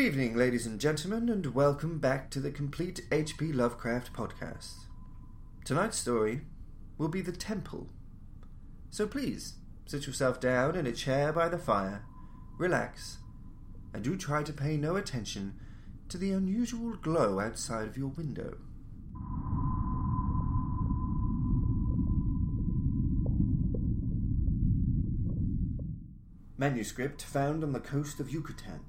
Good evening, ladies and gentlemen, and welcome back to the Complete H.P. Lovecraft podcast. Tonight's story will be The Temple. So please, sit yourself down in a chair by the fire, relax, and do try to pay no attention to the unusual glow outside of your window. Manuscript found on the coast of Yucatan.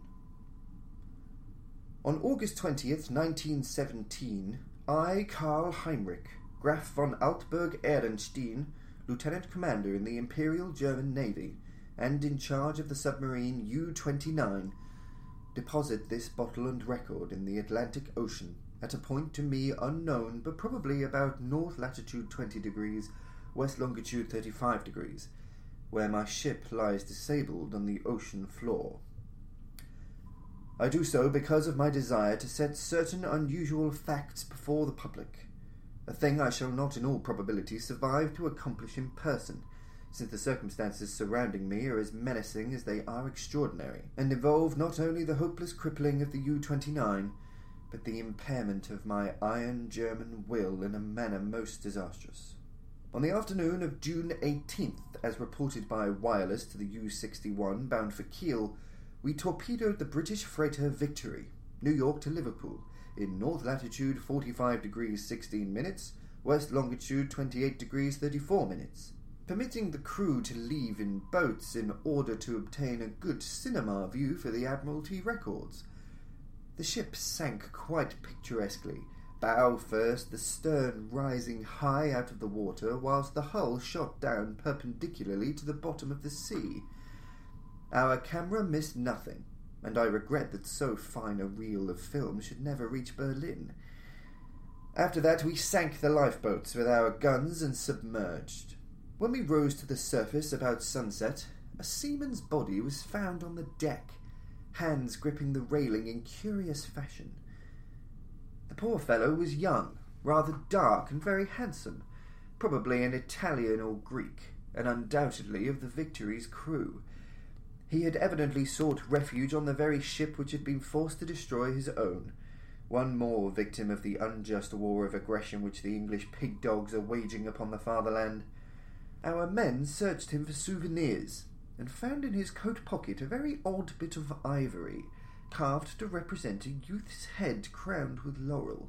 On August 20th, 1917, I, Karl Heinrich, Graf von Altberg Ehrenstein, Lieutenant Commander in the Imperial German Navy and in charge of the submarine U 29, deposit this bottle and record in the Atlantic Ocean at a point to me unknown, but probably about north latitude 20 degrees, west longitude 35 degrees, where my ship lies disabled on the ocean floor. I do so because of my desire to set certain unusual facts before the public, a thing I shall not in all probability survive to accomplish in person, since the circumstances surrounding me are as menacing as they are extraordinary, and involve not only the hopeless crippling of the U 29, but the impairment of my iron German will in a manner most disastrous. On the afternoon of June 18th, as reported by wireless to the U 61 bound for Kiel, we torpedoed the British freighter Victory, New York to Liverpool, in north latitude 45 degrees 16 minutes, west longitude 28 degrees 34 minutes, permitting the crew to leave in boats in order to obtain a good cinema view for the Admiralty records. The ship sank quite picturesquely, bow first, the stern rising high out of the water, whilst the hull shot down perpendicularly to the bottom of the sea. Our camera missed nothing, and I regret that so fine a reel of film should never reach Berlin. After that, we sank the lifeboats with our guns and submerged. When we rose to the surface about sunset, a seaman's body was found on the deck, hands gripping the railing in curious fashion. The poor fellow was young, rather dark, and very handsome, probably an Italian or Greek, and undoubtedly of the Victory's crew. He had evidently sought refuge on the very ship which had been forced to destroy his own. One more victim of the unjust war of aggression which the English pig dogs are waging upon the fatherland. Our men searched him for souvenirs, and found in his coat pocket a very odd bit of ivory, carved to represent a youth's head crowned with laurel.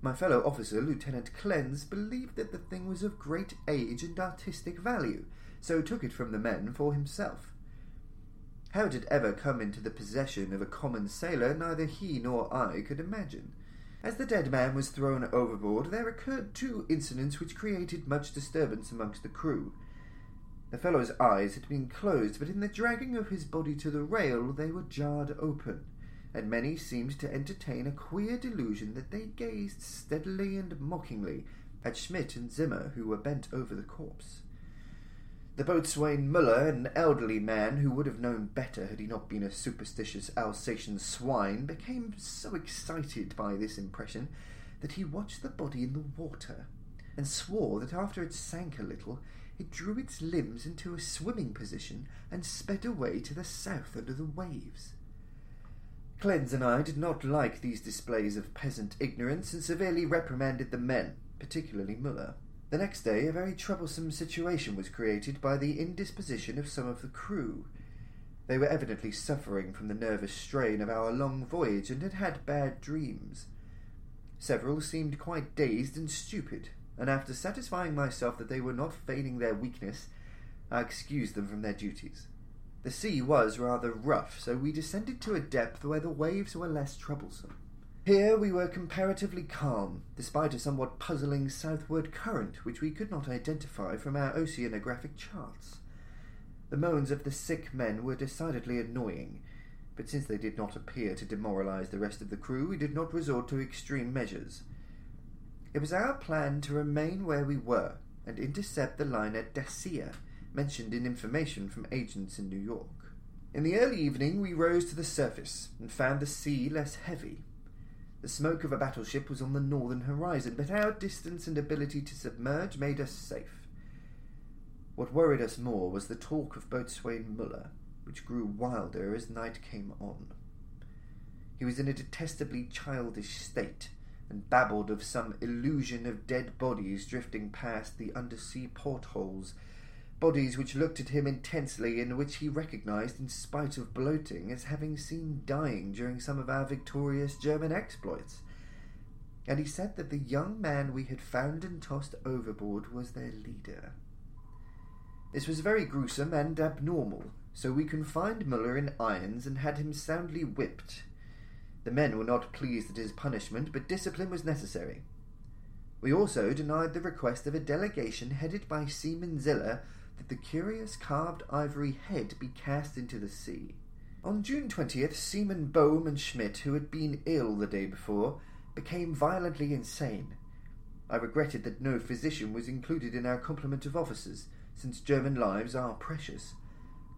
My fellow officer, Lieutenant Klenze, believed that the thing was of great age and artistic value, so took it from the men for himself. How it had ever come into the possession of a common sailor, neither he nor I could imagine. As the dead man was thrown overboard, there occurred two incidents which created much disturbance amongst the crew. The fellow's eyes had been closed, but in the dragging of his body to the rail they were jarred open, and many seemed to entertain a queer delusion that they gazed steadily and mockingly at Schmidt and Zimmer, who were bent over the corpse. The boatswain Muller, an elderly man who would have known better had he not been a superstitious Alsatian swine, became so excited by this impression that he watched the body in the water, and swore that after it sank a little, it drew its limbs into a swimming position and sped away to the south under the waves. Klenze and I did not like these displays of peasant ignorance and severely reprimanded the men, particularly Muller. The next day, a very troublesome situation was created by the indisposition of some of the crew. They were evidently suffering from the nervous strain of our long voyage and had had bad dreams. Several seemed quite dazed and stupid, and after satisfying myself that they were not feigning their weakness, I excused them from their duties. The sea was rather rough, so we descended to a depth where the waves were less troublesome. Here we were comparatively calm, despite a somewhat puzzling southward current which we could not identify from our oceanographic charts. The moans of the sick men were decidedly annoying, but since they did not appear to demoralize the rest of the crew, we did not resort to extreme measures. It was our plan to remain where we were and intercept the liner Dacia, mentioned in information from agents in New York. In the early evening, we rose to the surface and found the sea less heavy. The smoke of a battleship was on the northern horizon, but our distance and ability to submerge made us safe. What worried us more was the talk of boatswain Muller, which grew wilder as night came on. He was in a detestably childish state, and babbled of some illusion of dead bodies drifting past the undersea portholes, bodies which looked at him intensely and which he recognized, in spite of bloating, as having seen dying during some of our victorious German exploits. And he said that the young man we had found and tossed overboard was their leader. This was very gruesome and abnormal, so we confined Muller in irons and had him soundly whipped. The men were not pleased at his punishment, but discipline was necessary. We also denied the request of a delegation headed by Seaman Ziller that the curious carved ivory head be cast into the sea. On June 20th, Seaman Bohm and Schmidt, who had been ill the day before, became violently insane. I regretted that no physician was included in our complement of officers, since German lives are precious.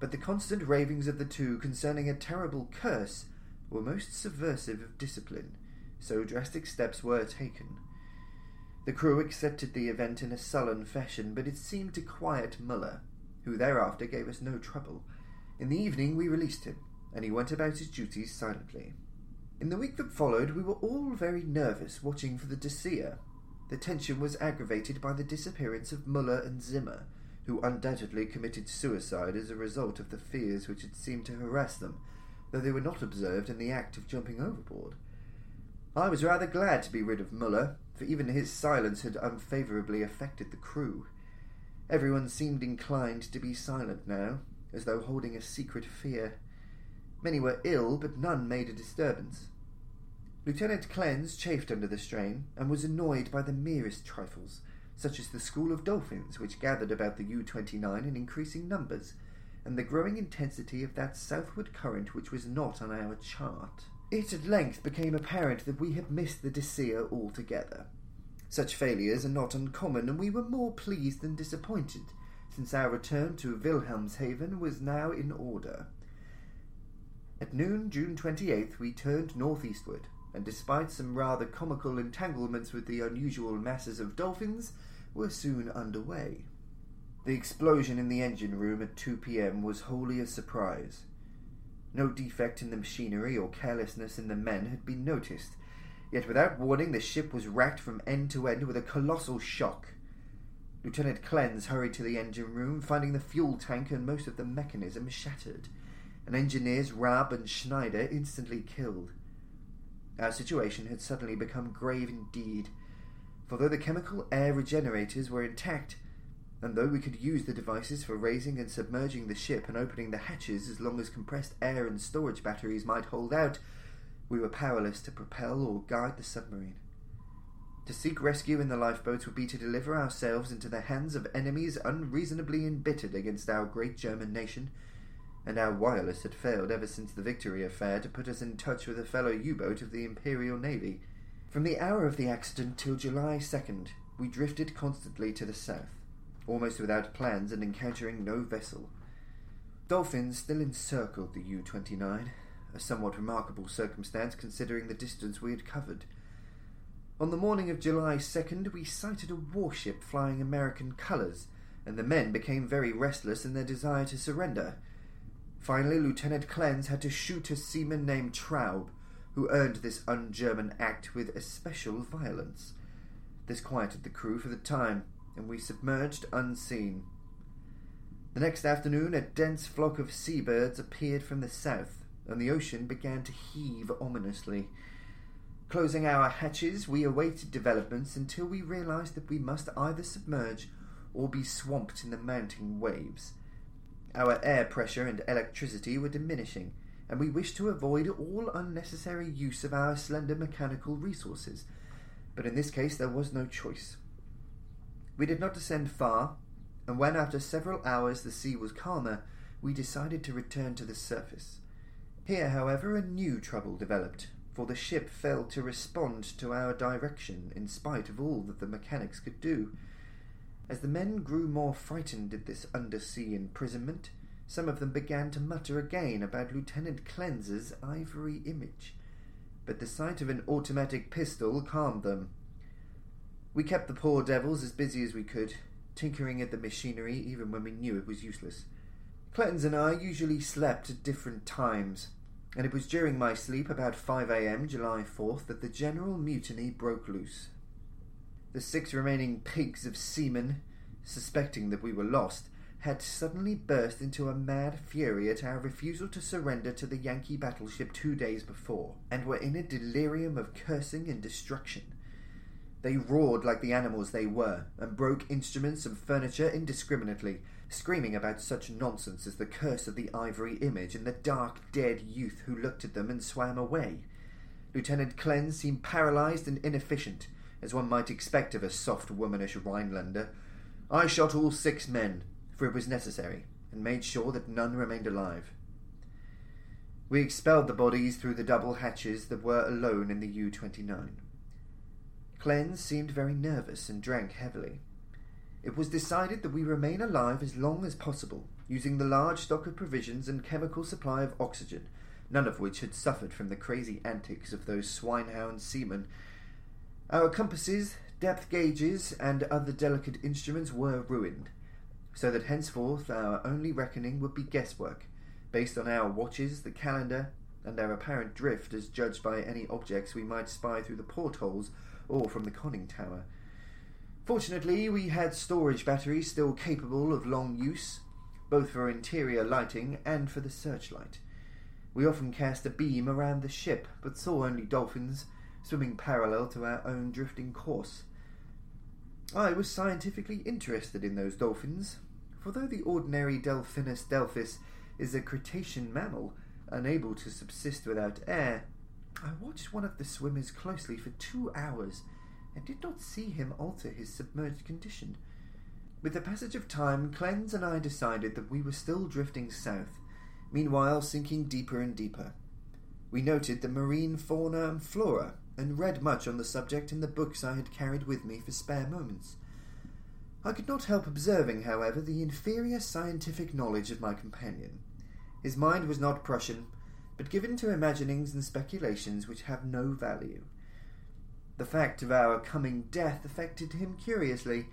But the constant ravings of the two concerning a terrible curse were most subversive of discipline, so drastic steps were taken. The crew accepted the event in a sullen fashion, but it seemed to quiet Muller, who thereafter gave us no trouble. In the evening we released him, and he went about his duties silently. In the week that followed, we were all very nervous watching for the Dacia. The tension was aggravated by the disappearance of Muller and Zimmer, who undoubtedly committed suicide as a result of the fears which had seemed to harass them, though they were not observed in the act of jumping overboard. I was rather glad to be rid of Muller, for even his silence had unfavourably affected the crew. Everyone seemed inclined to be silent now, as though holding a secret fear. Many were ill, but none made a disturbance. Lieutenant Klenze chafed under the strain, and was annoyed by the merest trifles such as the school of dolphins which gathered about the U 29 in increasing numbers, and the growing intensity of that southward current which was not on our chart. It at length became apparent that we had missed the Dacia altogether. Such failures are not uncommon, and we were more pleased than disappointed, since our return to Wilhelmshaven was now in order. At noon, June 28th, we turned northeastward, and despite some rather comical entanglements with the unusual masses of dolphins, were soon under way. The explosion in the engine room at 2 p.m. was wholly a surprise. No defect in the machinery or carelessness in the men had been noticed, yet without warning the ship was racked from end to end with a colossal shock. Lieutenant Klenze hurried to the engine room, finding the fuel tank and most of the mechanism shattered, and engineers Raab and Schneider instantly killed. Our situation had suddenly become grave indeed, for though the chemical air regenerators were intact, and though we could use the devices for raising and submerging the ship and opening the hatches as long as compressed air and storage batteries might hold out, we were powerless to propel or guide the submarine. To seek rescue in the lifeboats would be to deliver ourselves into the hands of enemies unreasonably embittered against our great German nation and our wireless had failed ever since the Victory affair to put us in touch with a fellow U boat of the Imperial Navy. From the hour of the accident till July 2nd, we drifted constantly to the south, almost without plans and encountering no vessel. Dolphins still encircled the U 29, a somewhat remarkable circumstance considering the distance we had covered. On the morning of July 2nd, we sighted a warship flying American colours, and the men became very restless in their desire to surrender. Finally, Lieutenant Klenze had to shoot a seaman named Traub, who earned this un German act with especial violence. This quieted the crew for the time, and we submerged unseen. The next afternoon, a dense flock of seabirds appeared from the south, and the ocean began to heave ominously. Closing our hatches, we awaited developments until we realized that we must either submerge or be swamped in the mounting waves. Our air pressure and electricity were diminishing, and we wished to avoid all unnecessary use of our slender mechanical resources. But in this case, there was no choice. We did not descend far, and when after several hours the sea was calmer, we decided to return to the surface. Here, however, a new trouble developed, for the ship failed to respond to our direction in spite of all that the mechanics could do. As the men grew more frightened at this undersea imprisonment, some of them began to mutter again about Lieutenant Klenze's ivory image, but the sight of an automatic pistol calmed them. We kept the poor devils as busy as we could, tinkering at the machinery even when we knew it was useless. Klenze and I usually slept at different times. and it was during my sleep about 5 a.m., July 4th, that the general mutiny broke loose. The six remaining pigs of seamen, suspecting that we were lost, had suddenly burst into a mad fury at our refusal to surrender to the Yankee battleship two days before, and were in a delirium of cursing and destruction. They roared like the animals they were, and broke instruments and furniture indiscriminately, screaming about such nonsense as the curse of the ivory image and the dark, dead youth who looked at them and swam away. Lieutenant Klenze seemed paralyzed and inefficient, as one might expect of a soft, womanish Rhinelander. I shot all six men, for it was necessary, and made sure that none remained alive. We expelled the bodies through the double hatches that were alone in the U 29. Klenze seemed very nervous and drank heavily. It was decided that we remain alive as long as possible, using the large stock of provisions and chemical supply of oxygen, none of which had suffered from the crazy antics of those swinehound seamen. Our compasses, depth gauges, and other delicate instruments were ruined, so that henceforth our only reckoning would be guesswork, based on our watches, the calendar, and our apparent drift as judged by any objects we might spy through the portholes or from the conning tower. Fortunately, we had storage batteries still capable of long use, both for interior lighting and for the searchlight. We often cast a beam around the ship, but saw only dolphins swimming parallel to our own drifting course. I was scientifically interested in those dolphins, for though the ordinary Delphinus delphis is a cetacean mammal, unable to subsist without air, I watched one of the swimmers closely for two hours and did not see him alter his submerged condition. With the passage of time, Klenze and I decided that we were still drifting south, meanwhile sinking deeper and deeper. We noted the marine fauna and flora, and read much on the subject in the books I had carried with me for spare moments. I could not help observing, however, the inferior scientific knowledge of my companion. His mind was not Prussian, but given to imaginings and speculations which have no value. The fact of our coming death affected him curiously,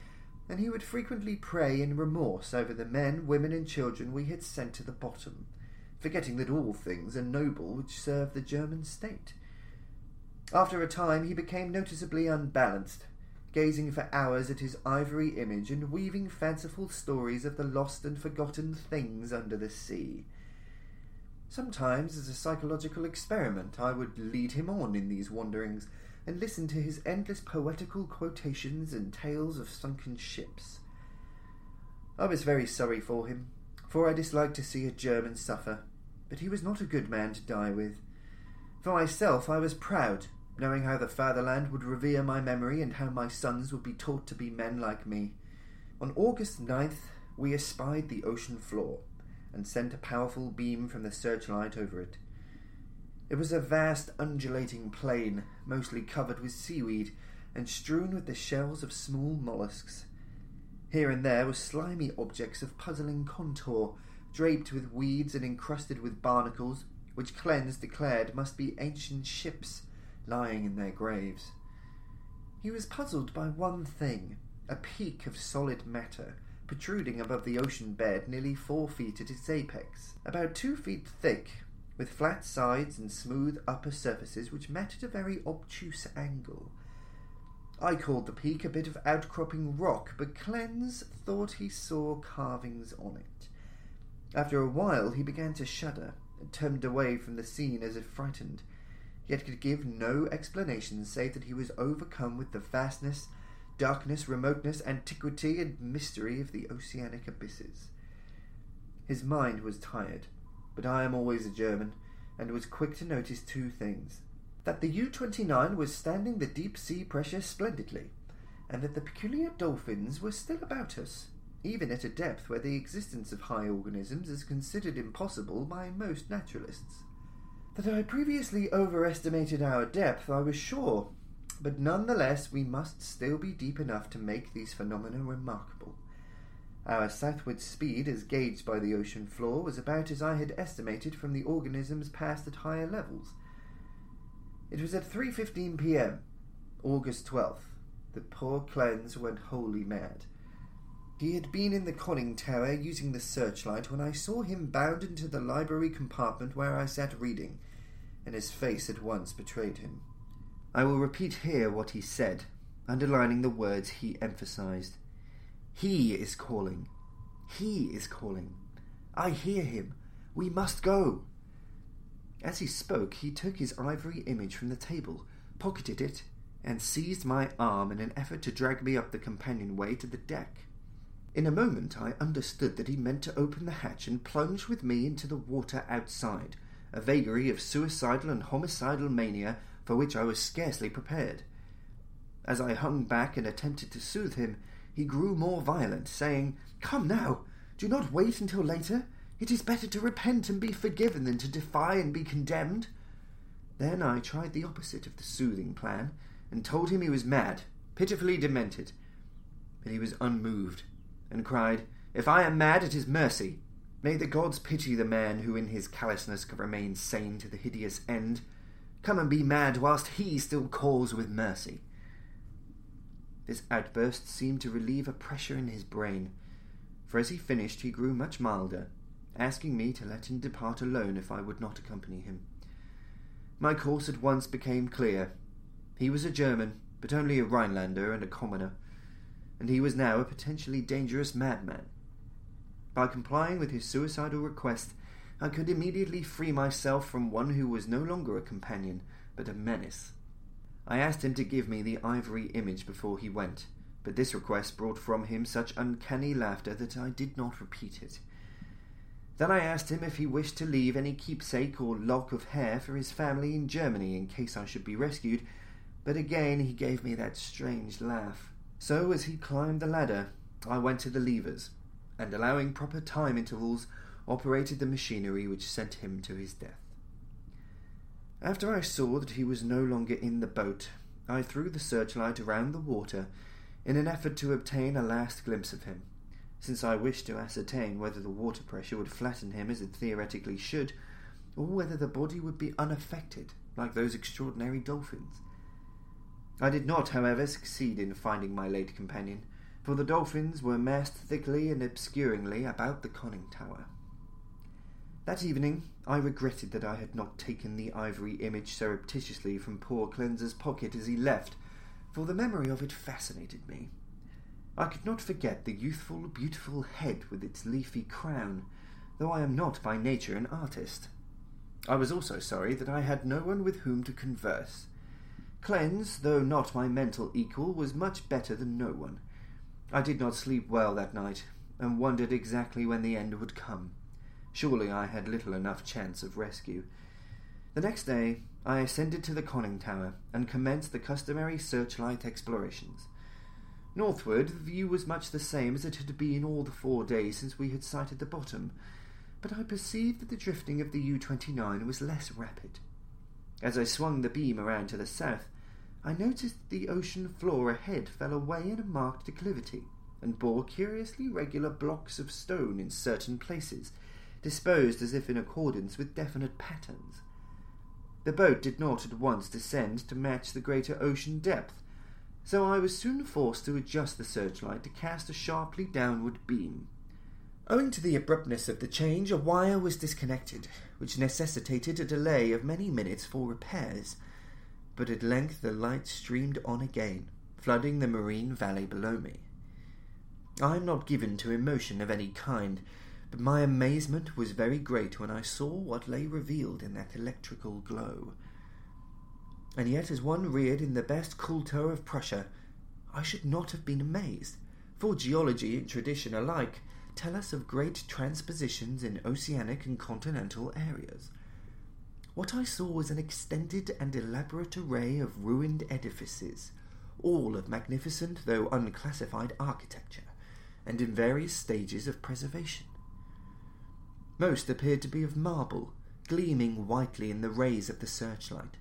and he would frequently pray in remorse over the men, women, and children we had sent to the bottom, forgetting that all things are noble which serve the German state. After a time he became noticeably unbalanced, gazing for hours at his ivory image and weaving fanciful stories of the lost and forgotten things under the sea. Sometimes, as a psychological experiment, I would lead him on in these wanderings and listen to his endless poetical quotations and tales of sunken ships. I was very sorry for him, for I disliked to see a German suffer, but he was not a good man to die with. For myself, I was proud knowing how the fatherland would revere my memory and how my sons would be taught to be men like me. On August 9th, we espied the ocean floor and sent a powerful beam from the searchlight over it. It was a vast undulating plain, mostly covered with seaweed and strewn with the shells of small mollusks. Here and there were slimy objects of puzzling contour, draped with weeds and encrusted with barnacles, which Klenze declared must be ancient ships lying in their graves. He was puzzled by one thing a peak of solid matter protruding above the ocean bed nearly four feet at its apex, about two feet thick, with flat sides and smooth upper surfaces which met at a very obtuse angle. I called the peak a bit of outcropping rock, but Klenze thought he saw carvings on it. After a while he began to shudder, and turned away from the scene as if frightened yet could give no explanation save that he was overcome with the vastness, darkness, remoteness, antiquity, and mystery of the oceanic abysses. His mind was tired, but I am always a German, and was quick to notice two things that the U 29 was standing the deep sea pressure splendidly, and that the peculiar dolphins were still about us, even at a depth where the existence of high organisms is considered impossible by most naturalists. That I previously overestimated our depth, I was sure, but nonetheless we must still be deep enough to make these phenomena remarkable. Our southward speed, as gauged by the ocean floor, was about as I had estimated from the organisms passed at higher levels. It was at 3:15 p.m., August 12th, that poor Klenze went wholly mad. He had been in the conning tower using the searchlight when I saw him bound into the library compartment where I sat reading, and his face at once betrayed him. I will repeat here what he said, underlining the words he emphasized. He is calling. He is calling. I hear him. We must go. As he spoke, he took his ivory image from the table, pocketed it, and seized my arm in an effort to drag me up the companionway to the deck. In a moment I understood that he meant to open the hatch and plunge with me into the water outside, a vagary of suicidal and homicidal mania for which I was scarcely prepared. As I hung back and attempted to soothe him, he grew more violent, saying, Come now, do not wait until later. It is better to repent and be forgiven than to defy and be condemned. Then I tried the opposite of the soothing plan, and told him he was mad, pitifully demented. But he was unmoved, and cried, If I am mad, it is mercy. May the gods pity the man who in his callousness can remain sane to the hideous end. Come and be mad whilst he still calls with mercy. This outburst seemed to relieve a pressure in his brain, for as he finished he grew much milder, asking me to let him depart alone if I would not accompany him. My course at once became clear. He was a German, but only a Rhinelander and a commoner, and he was now a potentially dangerous madman. By complying with his suicidal request, I could immediately free myself from one who was no longer a companion, but a menace. I asked him to give me the ivory image before he went, but this request brought from him such uncanny laughter that I did not repeat it. Then I asked him if he wished to leave any keepsake or lock of hair for his family in Germany in case I should be rescued, but again he gave me that strange laugh. So, as he climbed the ladder, I went to the levers, and allowing proper time intervals, operated the machinery which sent him to his death. After I saw that he was no longer in the boat, I threw the searchlight around the water in an effort to obtain a last glimpse of him, since I wished to ascertain whether the water pressure would flatten him as it theoretically should, or whether the body would be unaffected, like those extraordinary dolphins. I did not, however, succeed in finding my late companion, for the dolphins were massed thickly and obscuringly about the conning tower. That evening I regretted that I had not taken the ivory image surreptitiously from poor Klenze's pocket as he left, for the memory of it fascinated me. I could not forget the youthful, beautiful head with its leafy crown, though I am not by nature an artist. I was also sorry that I had no one with whom to converse. Klenze, though not my mental equal, was much better than no one. I did not sleep well that night, and wondered exactly when the end would come. Surely I had little enough chance of rescue. The next day I ascended to the conning tower and commenced the customary searchlight explorations. Northward, the view was much the same as it had been all the four days since we had sighted the bottom, but I perceived that the drifting of the U 29 was less rapid. As I swung the beam around to the south, I noticed that the ocean floor ahead fell away in a marked declivity and bore curiously regular blocks of stone in certain places, disposed as if in accordance with definite patterns. The boat did not at once descend to match the greater ocean depth, so I was soon forced to adjust the searchlight to cast a sharply downward beam. Owing to the abruptness of the change, a wire was disconnected, which necessitated a delay of many minutes for repairs. But at length the light streamed on again, flooding the marine valley below me. I am not given to emotion of any kind, but my amazement was very great when I saw what lay revealed in that electrical glow. And yet, as one reared in the best Kultur of Prussia, I should not have been amazed, for geology and tradition alike tell us of great transpositions in oceanic and continental areas. What I saw was an extended and elaborate array of ruined edifices, all of magnificent though unclassified architecture, and in various stages of preservation. Most appeared to be of marble, gleaming whitely in the rays of the searchlight,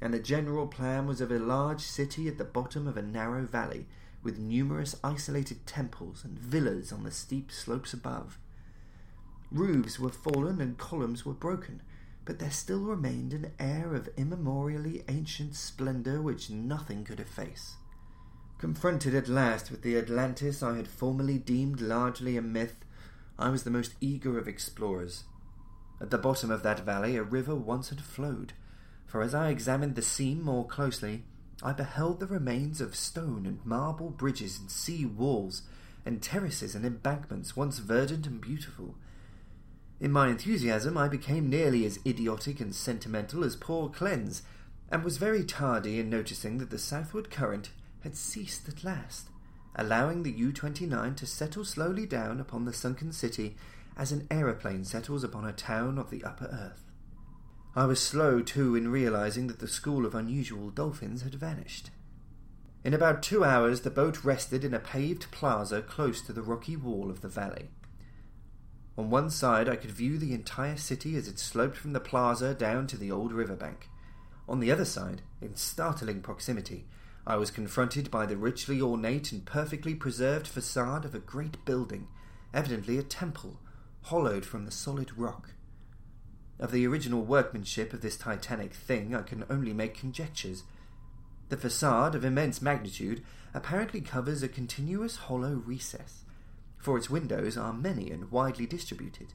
and the general plan was of a large city at the bottom of a narrow valley, with numerous isolated temples and villas on the steep slopes above. Roofs were fallen and columns were broken, but there still remained an air of immemorially ancient splendour which nothing could efface. Confronted at last with the Atlantis I had formerly deemed largely a myth, I was the most eager of explorers. At the bottom of that valley a river once had flowed, for as I examined the scene more closely, I beheld the remains of stone and marble bridges and sea walls, and terraces and embankments once verdant and beautiful. In my enthusiasm, I became nearly as idiotic and sentimental as poor Klenze, and was very tardy in noticing that the southward current had ceased at last, allowing the U 29 to settle slowly down upon the sunken city as an aeroplane settles upon a town of the upper earth. I was slow, too, in realizing that the school of unusual dolphins had vanished. In about two hours, the boat rested in a paved plaza close to the rocky wall of the valley. On one side, I could view the entire city as it sloped from the plaza down to the old riverbank. On the other side, in startling proximity, I was confronted by the richly ornate and perfectly preserved facade of a great building, evidently a temple, hollowed from the solid rock. Of the original workmanship of this titanic thing, I can only make conjectures. The facade, of immense magnitude, apparently covers a continuous hollow recess, for its windows are many and widely distributed.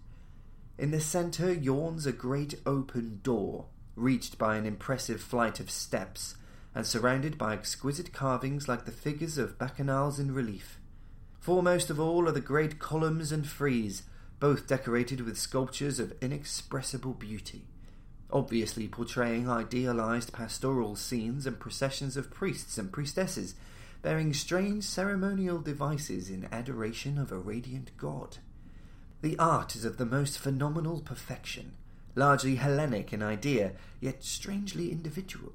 In the centre yawns a great open door, reached by an impressive flight of steps, and surrounded by exquisite carvings like the figures of bacchanals in relief. Foremost of all are the great columns and frieze, both decorated with sculptures of inexpressible beauty, obviously portraying idealized pastoral scenes and processions of priests and priestesses bearing strange ceremonial devices in adoration of a radiant god. The art is of the most phenomenal perfection, largely Hellenic in idea, yet strangely individual.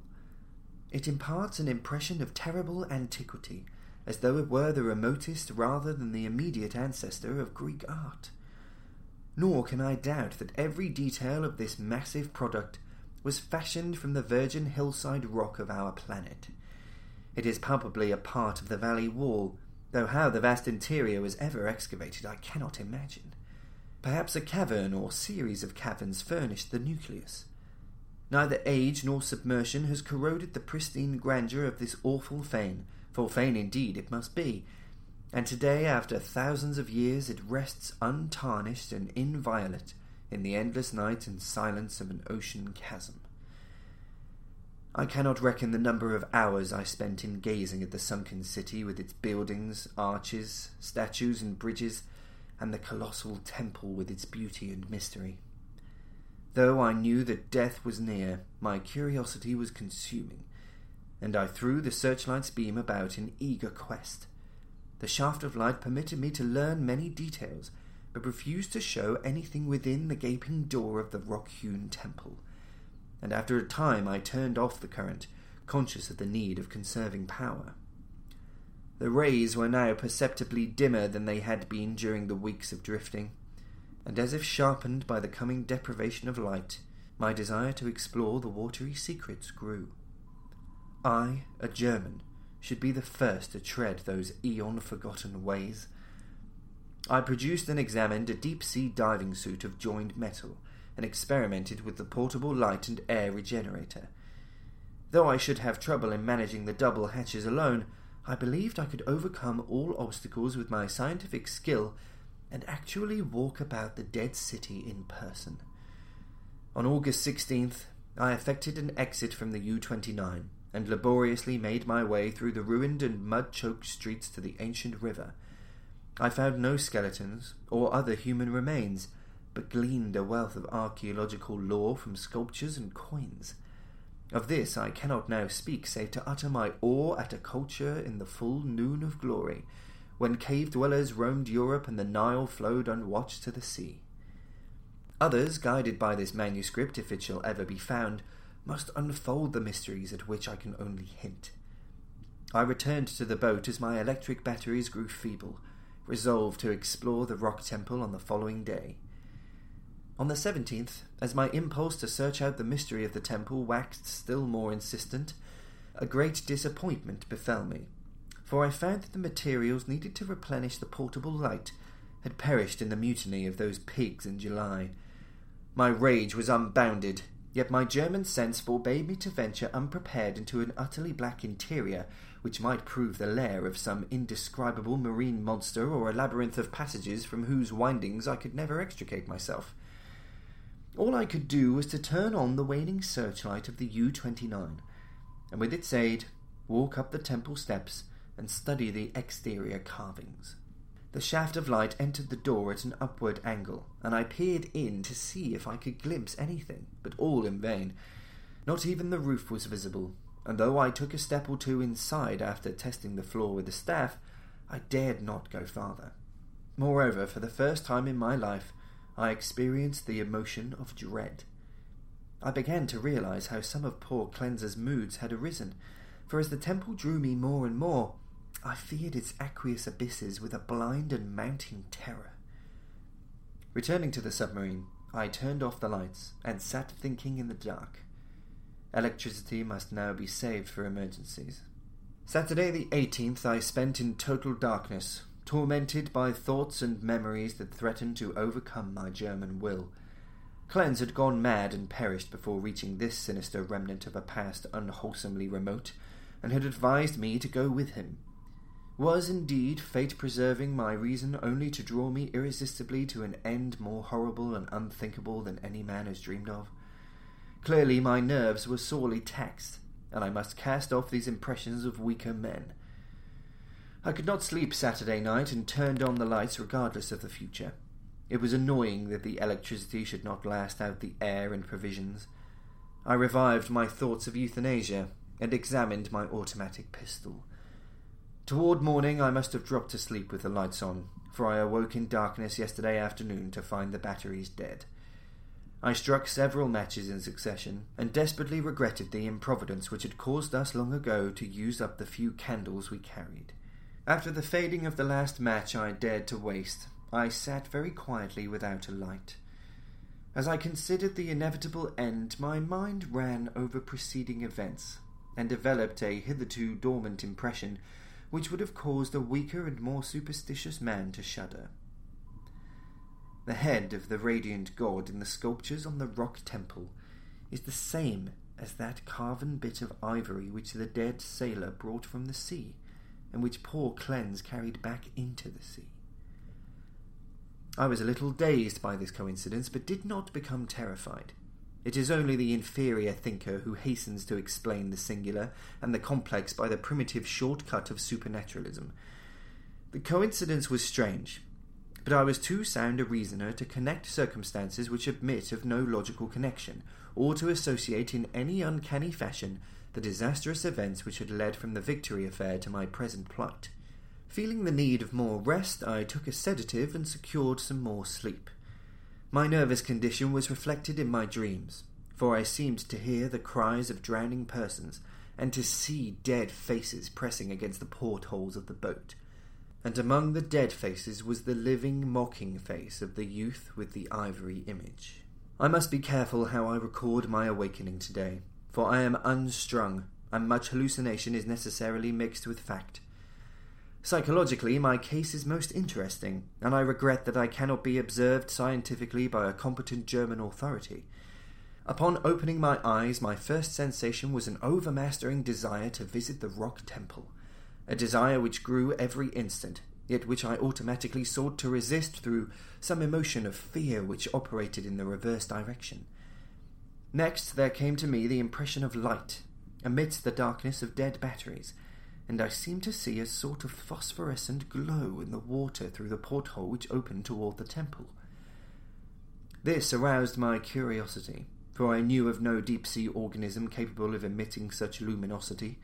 It imparts an impression of terrible antiquity, as though it were the remotest rather than the immediate ancestor of Greek art. Nor can I doubt that every detail of this massive product was fashioned from the virgin hillside rock of our planet. It is palpably a part of the valley wall, though how the vast interior was ever excavated I cannot imagine. Perhaps a cavern or series of caverns furnished the nucleus. Neither age nor submersion has corroded the pristine grandeur of this awful fane, for fane indeed it must be, and today, after thousands of years, it rests untarnished and inviolate in the endless night and silence of an ocean chasm. I cannot reckon the number of hours I spent in gazing at the sunken city with its buildings, arches, statues, and bridges, and the colossal temple with its beauty and mystery. Though I knew that death was near, my curiosity was consuming, and I threw the searchlight's beam about in eager quest the shaft of light permitted me to learn many details, but refused to show anything within the gaping door of the rock hewn temple. And after a time I turned off the current, conscious of the need of conserving power. The rays were now perceptibly dimmer than they had been during the weeks of drifting, and as if sharpened by the coming deprivation of light, my desire to explore the watery secrets grew. I, a German, should be the first to tread those eon forgotten ways. I produced and examined a deep sea diving suit of joined metal and experimented with the portable light and air regenerator. Though I should have trouble in managing the double hatches alone, I believed I could overcome all obstacles with my scientific skill and actually walk about the dead city in person. On August 16th, I effected an exit from the U 29 and laboriously made my way through the ruined and mud choked streets to the ancient river. I found no skeletons or other human remains, but gleaned a wealth of archaeological lore from sculptures and coins. Of this I cannot now speak save to utter my awe at a culture in the full noon of glory, when cave dwellers roamed Europe and the Nile flowed unwatched to the sea. Others, guided by this manuscript, if it shall ever be found, must unfold the mysteries at which I can only hint. I returned to the boat as my electric batteries grew feeble, resolved to explore the rock temple on the following day. On the seventeenth, as my impulse to search out the mystery of the temple waxed still more insistent, a great disappointment befell me, for I found that the materials needed to replenish the portable light had perished in the mutiny of those pigs in July. My rage was unbounded, Yet my German sense forbade me to venture unprepared into an utterly black interior, which might prove the lair of some indescribable marine monster or a labyrinth of passages from whose windings I could never extricate myself. All I could do was to turn on the waning searchlight of the U 29, and with its aid, walk up the temple steps and study the exterior carvings. The shaft of light entered the door at an upward angle, and I peered in to see if I could glimpse anything, but all in vain. Not even the roof was visible, and though I took a step or two inside after testing the floor with the staff, I dared not go farther. Moreover, for the first time in my life, I experienced the emotion of dread. I began to realize how some of poor Klenze's moods had arisen, for as the temple drew me more and more, I feared its aqueous abysses with a blind and mounting terror. Returning to the submarine, I turned off the lights and sat thinking in the dark. Electricity must now be saved for emergencies. Saturday the 18th I spent in total darkness, tormented by thoughts and memories that threatened to overcome my German will. Klenze had gone mad and perished before reaching this sinister remnant of a past unwholesomely remote, and had advised me to go with him. Was indeed fate preserving my reason only to draw me irresistibly to an end more horrible and unthinkable than any man has dreamed of? Clearly my nerves were sorely taxed, and I must cast off these impressions of weaker men. I could not sleep Saturday night and turned on the lights regardless of the future. It was annoying that the electricity should not last out the air and provisions. I revived my thoughts of euthanasia and examined my automatic pistol. Toward morning, I must have dropped to sleep with the lights on, for I awoke in darkness yesterday afternoon to find the batteries dead. I struck several matches in succession, and desperately regretted the improvidence which had caused us long ago to use up the few candles we carried. After the fading of the last match I dared to waste, I sat very quietly without a light. As I considered the inevitable end, my mind ran over preceding events, and developed a hitherto dormant impression which would have caused a weaker and more superstitious man to shudder. The head of the radiant god in the sculptures on the rock temple is the same as that carven bit of ivory which the dead sailor brought from the sea, and which poor Klenze carried back into the sea. I was a little dazed by this coincidence, but did not become terrified. It is only the inferior thinker who hastens to explain the singular and the complex by the primitive short cut of supernaturalism. The coincidence was strange, but I was too sound a reasoner to connect circumstances which admit of no logical connection, or to associate in any uncanny fashion the disastrous events which had led from the victory affair to my present plight. Feeling the need of more rest, I took a sedative and secured some more sleep. My nervous condition was reflected in my dreams, for I seemed to hear the cries of drowning persons, and to see dead faces pressing against the portholes of the boat. And among the dead faces was the living, mocking face of the youth with the ivory image. I must be careful how I record my awakening today, for I am unstrung, and much hallucination is necessarily mixed with fact. Psychologically, my case is most interesting, and I regret that I cannot be observed scientifically by a competent German authority. Upon opening my eyes, my first sensation was an overmastering desire to visit the rock temple, a desire which grew every instant, yet which I automatically sought to resist through some emotion of fear which operated in the reverse direction. Next, there came to me the impression of light, amidst the darkness of dead batteries and I seemed to see a sort of phosphorescent glow in the water through the porthole which opened toward the temple. This aroused my curiosity, for I knew of no deep sea organism capable of emitting such luminosity.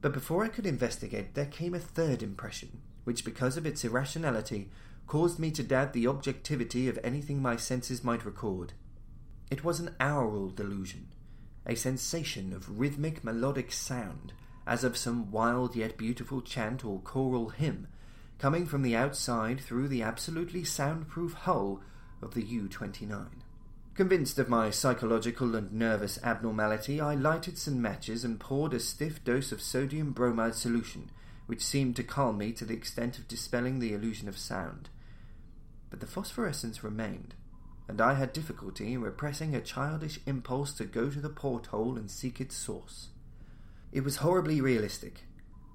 But before I could investigate, there came a third impression, which, because of its irrationality, caused me to doubt the objectivity of anything my senses might record. It was an aural delusion, a sensation of rhythmic melodic sound as of some wild yet beautiful chant or choral hymn, coming from the outside through the absolutely soundproof hull of the U 29. Convinced of my psychological and nervous abnormality, I lighted some matches and poured a stiff dose of sodium bromide solution, which seemed to calm me to the extent of dispelling the illusion of sound. But the phosphorescence remained, and I had difficulty in repressing a childish impulse to go to the porthole and seek its source. It was horribly realistic,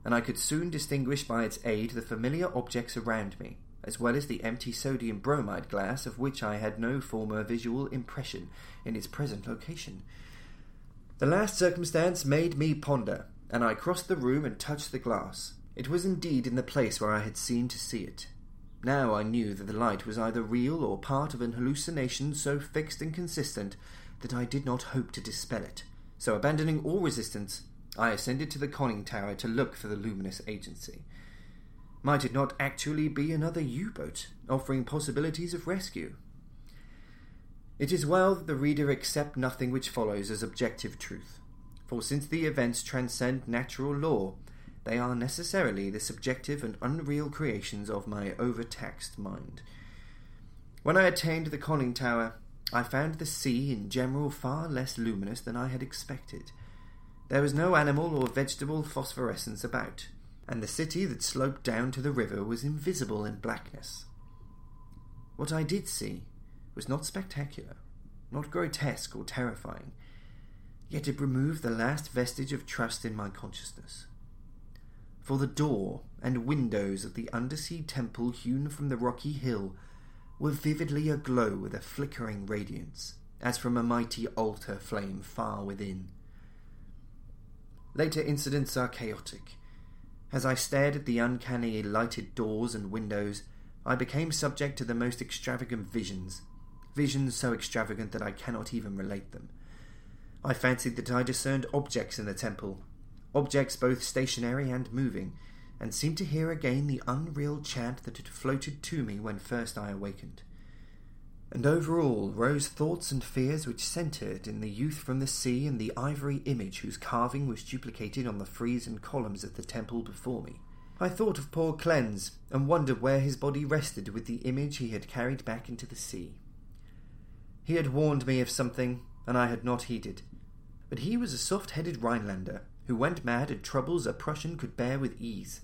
and I could soon distinguish by its aid the familiar objects around me, as well as the empty sodium bromide glass of which I had no former visual impression in its present location. The last circumstance made me ponder, and I crossed the room and touched the glass. It was indeed in the place where I had seemed to see it. Now I knew that the light was either real or part of an hallucination so fixed and consistent that I did not hope to dispel it. So, abandoning all resistance, I ascended to the conning tower to look for the luminous agency. Might it not actually be another U boat, offering possibilities of rescue? It is well that the reader accept nothing which follows as objective truth, for since the events transcend natural law, they are necessarily the subjective and unreal creations of my overtaxed mind. When I attained the conning tower, I found the sea in general far less luminous than I had expected. There was no animal or vegetable phosphorescence about, and the city that sloped down to the river was invisible in blackness. What I did see was not spectacular, not grotesque or terrifying, yet it removed the last vestige of trust in my consciousness for the door and windows of the undersea temple hewn from the rocky hill were vividly aglow with a flickering radiance, as from a mighty altar flame far within. Later incidents are chaotic. As I stared at the uncanny lighted doors and windows, I became subject to the most extravagant visions, visions so extravagant that I cannot even relate them. I fancied that I discerned objects in the temple, objects both stationary and moving, and seemed to hear again the unreal chant that had floated to me when first I awakened. And over all rose thoughts and fears which centred in the youth from the sea and the ivory image whose carving was duplicated on the frieze and columns of the temple before me. I thought of poor Klenze, and wondered where his body rested with the image he had carried back into the sea. He had warned me of something, and I had not heeded. But he was a soft headed Rhinelander, who went mad at troubles a Prussian could bear with ease.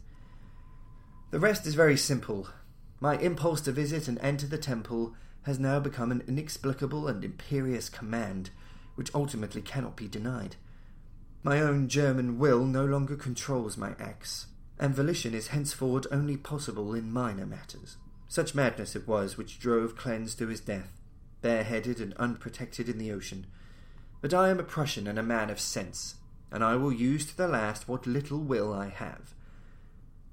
The rest is very simple. My impulse to visit and enter the temple has now become an inexplicable and imperious command, which ultimately cannot be denied. My own German will no longer controls my acts, and volition is henceforward only possible in minor matters. Such madness it was which drove Klenze to his death, bareheaded and unprotected in the ocean. But I am a Prussian and a man of sense, and I will use to the last what little will I have.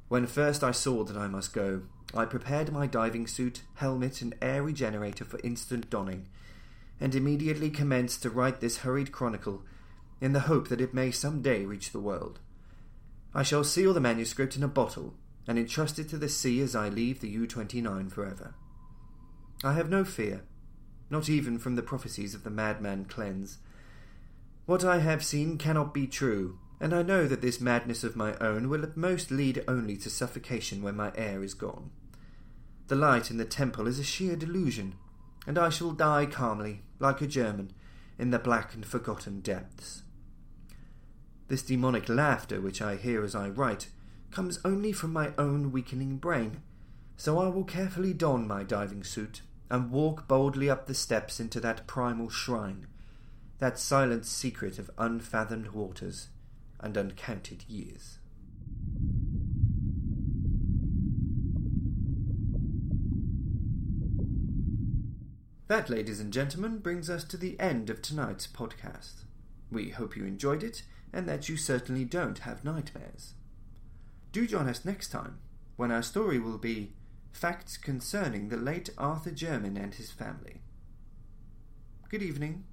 When first I saw that I must go, I prepared my diving suit, helmet, and air regenerator for instant donning, and immediately commenced to write this hurried chronicle in the hope that it may some day reach the world. I shall seal the manuscript in a bottle and entrust it to the sea as I leave the U 29 forever. I have no fear, not even from the prophecies of the madman Klenze. What I have seen cannot be true, and I know that this madness of my own will at most lead only to suffocation when my air is gone. The light in the temple is a sheer delusion, and I shall die calmly, like a German, in the black and forgotten depths. This demonic laughter which I hear as I write comes only from my own weakening brain, so I will carefully don my diving suit and walk boldly up the steps into that primal shrine that silent secret of unfathomed waters and uncounted years. That, ladies and gentlemen, brings us to the end of tonight's podcast. We hope you enjoyed it and that you certainly don't have nightmares. Do join us next time when our story will be Facts Concerning the Late Arthur Jermyn and His Family. Good evening.